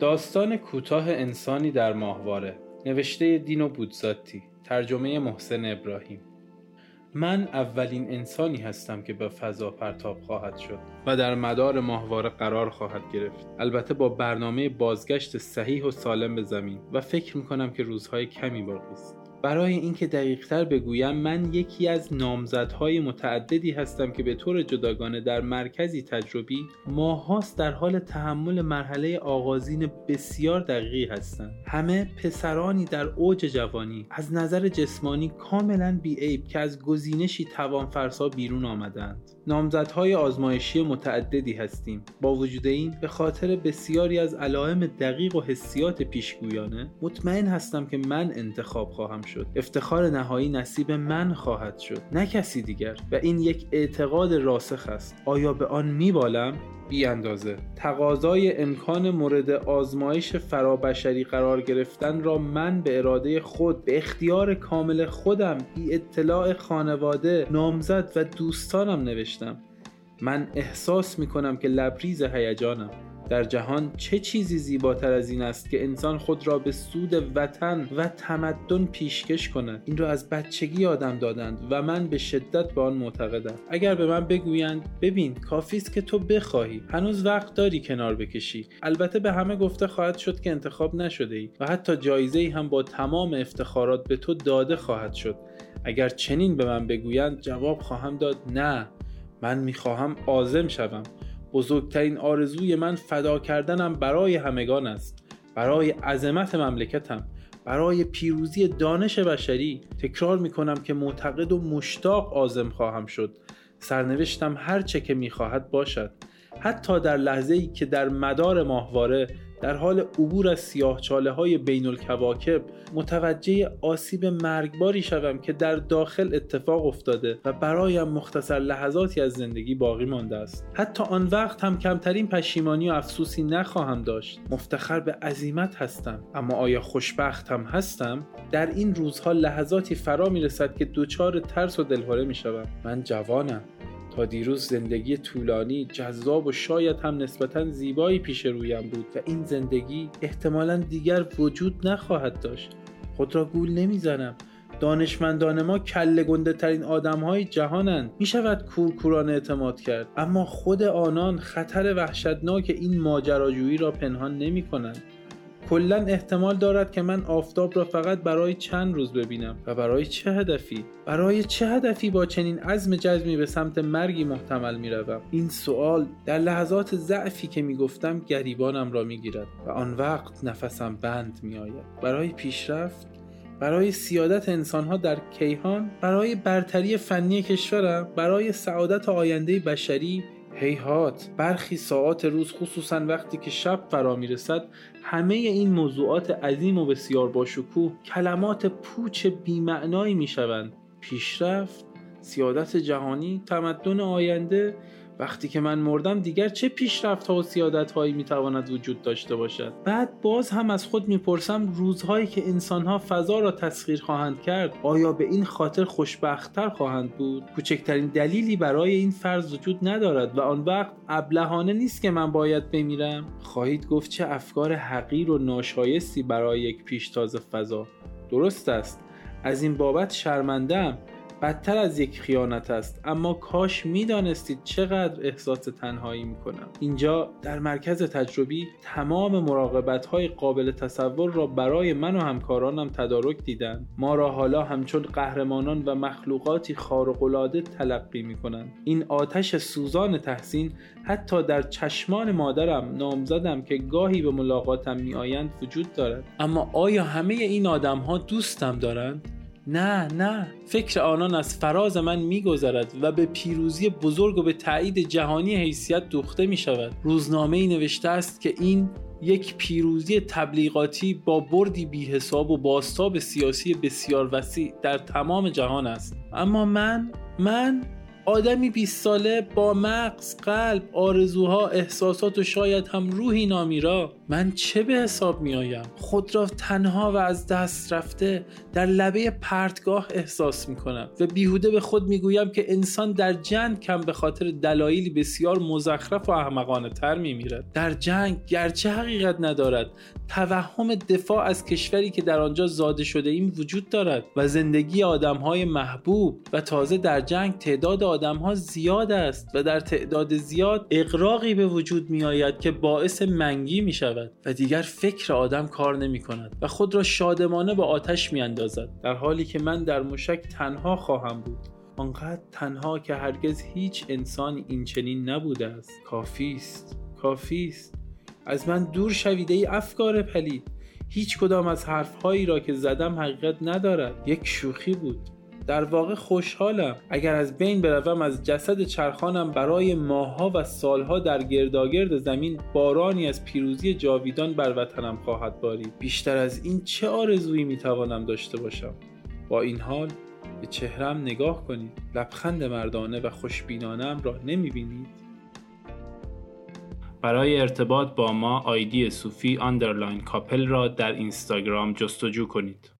داستان کوتاه انسانی در ماهواره نوشته دینو بودزاتی ترجمه محسن ابراهیم. من اولین انسانی هستم که به فضا پرتاب خواهد شد و در مدار ماهواره قرار خواهد گرفت. البته با برنامه بازگشت صحیح و سالم به زمین و فکر می‌کنم که روزهای کمی باقی است. برای اینکه دقیقتر بگویم من یکی از نامزدهای متعددی هستم که به طور جداگانه در مرکزی تجربی ماهاست در حال تحمل مرحله آغازین بسیار دقیقی هستند. همه پسرانی در اوج جوانی از نظر جسمانی کاملا بیعیب که از گزینشی توانفرسا بیرون آمدند. نامزدهای آزمایشی متعددی هستیم. با وجود این به خاطر بسیاری از علائم دقیق و حسیات پیشگویانه مطمئن هستم که من انتخاب خواهم شد. افتخار نهایی نصیب من خواهد شد نه کسی دیگر. و این یک اعتقاد راسخ است. آیا به آن میبالم؟ بی اندازه تقاضای امکان مورد آزمایش فرابشری قرار گرفتن را من به اراده خود به اختیار کامل خودم بی اطلاع خانواده نامزد و دوستانم نوشتم. من احساس می کنم که لبریز هیجانم. در جهان چه چیزی زیباتر از این است که انسان خود را به سود وطن و تمدن پیشکش کند؟ این را از بچگی آدم دادند و من به شدت به آن معتقدم. اگر به من بگویند ببین کافی است که تو بخواهی. هنوز وقت داری کنار بکشی. البته به همه گفته خواهد شد که انتخاب نشده ای و حتی جایزه ای هم با تمام افتخارات به تو داده خواهد شد. اگر چنین به من بگویند جواب خواهم داد نه من می‌خواهم آزم شوم. بزرگترین آرزوی من فدا کردنم برای همگان است. برای عظمت مملکتم. برای پیروزی دانش بشری تکرار می کنم که معتقد و مشتاق آزم خواهم شد. سرنوشتم هر چه که می خواهد باشد. حتی در لحظه ای که در مدار ماهواره در حال عبور از سیاه چاله های بین الکواکب متوجه آسیب مرگباری شوم که در داخل اتفاق افتاده و برایم مختصر لحظاتی از زندگی باقی مانده است. حتی آن وقت هم کمترین پشیمانی و افسوسی نخواهم داشت. مفتخر به عزیمت هستم اما آیا خوشبخت هم هستم؟ در این روزها لحظاتی فرا می رسد که دچار ترس و دلهوره می شوم من جوانم. دیروز زندگی طولانی جذاب و شاید هم نسبتا زیبایی پیش رویم بود و این زندگی احتمالا دیگر وجود نخواهد داشت. خود را گول نمی‌زنم. دانشمندان ما کله گنده ترین آدم های جهانند. می شود کورکورانه اعتماد کرد. اما خود آنان خطر وحشتناک این ماجراجویی را پنهان نمی کنند کلا احتمال دارد که من آفتاب را فقط برای چند روز ببینم. و برای چه هدفی؟ برای چه هدفی با چنین عزم جزمی به سمت مرگی محتمل می روم این سوال در لحظات ضعفی که می گفتم گریبانم را می گیرد و آن وقت نفسم بند می آید برای پیشرفت برای سیادت انسانها در کیهان برای برتری فنی کشورم برای سعادت آینده بشری هیهات برخی ساعات روز خصوصا وقتی که شب فرا می‌رسد همه این موضوعات عظیم و بسیار باشکوه کلمات پوچ بیمعنایی می‌شوند. پیشرفت سیادت جهانی تمدن آینده وقتی که من مردم دیگر چه پیشرفت ها و سیادت هایی می‌تواند وجود داشته باشد؟ بعد باز هم از خود می‌پرسم روزهایی که انسان ها فضا را تسخیر خواهند کرد آیا به این خاطر خوشبختتر خواهند بود؟ کوچکترین دلیلی برای این فرض وجود ندارد و آن وقت ابلهانه نیست که من باید بمیرم. خواهید گفت چه افکار حقیر و ناشایستی برای یک پیشتاز فضا. درست است. از این بابت شرمندم بدتر از یک خیانت است. اما کاش می‌دانستید چقدر احساس تنهایی می‌کنم. اینجا در مرکز تجربی تمام مراقبت های قابل تصور را برای من و همکارانم تدارک دیدند ما را حالا همچون قهرمانان و مخلوقاتی خارق‌العاده تلقی می‌کنند. این آتش سوزان تحسین حتی در چشمان مادرم نامزدم که گاهی به ملاقاتم میآیند وجود دارد. اما آیا همه این آدم ها دوستم دارند؟ نه نه. فکر آنان از فراز من میگذرد و به پیروزی بزرگ و به تایید جهانی حیثیت دوخته می شود روزنامه ای نوشته است که این یک پیروزی تبلیغاتی با بردی بی حساب و باستاب سیاسی بسیار وسیع در تمام جهان است. اما من من آدمی 20 ساله با مغز، قلب، آرزوها، احساسات و شاید هم روحی نامیرا من چه به حساب می آیم؟ خود را تنها و از دست رفته در لبه پرتگاه احساس می کنم و بیهوده به خود می گویم که انسان در جنگ کم به خاطر دلایلی بسیار مزخرف و احمقانه تر می میرد در جنگ گرچه حقیقت ندارد توهم دفاع از کشوری که در آنجا زاده شده ایم وجود دارد و زندگی آدم های محبوب و تازه در جنگ تعداد آدم ها زیاد است و در تعداد زیاد اقراقی به وجود می آید که باعث منگی می شود و دیگر فکر آدم کار نمی کند و خود را شادمانه با آتش می اندازد در حالی که من در مشک تنها خواهم بود. آنقدر تنها که هرگز هیچ انسان این چنین نبوده است. کافی است. کافی است. از من دور شویده ای افکار پلید. هیچ کدام از حرفهایی را که زدم حقیقت ندارد. یک شوخی بود. در واقع خوشحالم. اگر از بین بروم از جسد چرخانم برای ماهها و سالها در گرداگرد زمین بارانی از پیروزی جاویدان بر وطنم خواهد بارید. بیشتر از این چه آرزویی می‌توانم داشته باشم؟ با این حال به چهرم نگاه کنید. لبخند مردانه و خوشبینانم را نمی‌بینید. برای ارتباط با ما آیدی صوفی underline کاپل را در اینستاگرام جستجو کنید.